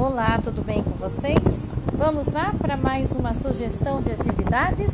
Olá, tudo bem com vocês? Vamos lá para mais uma sugestão de atividades?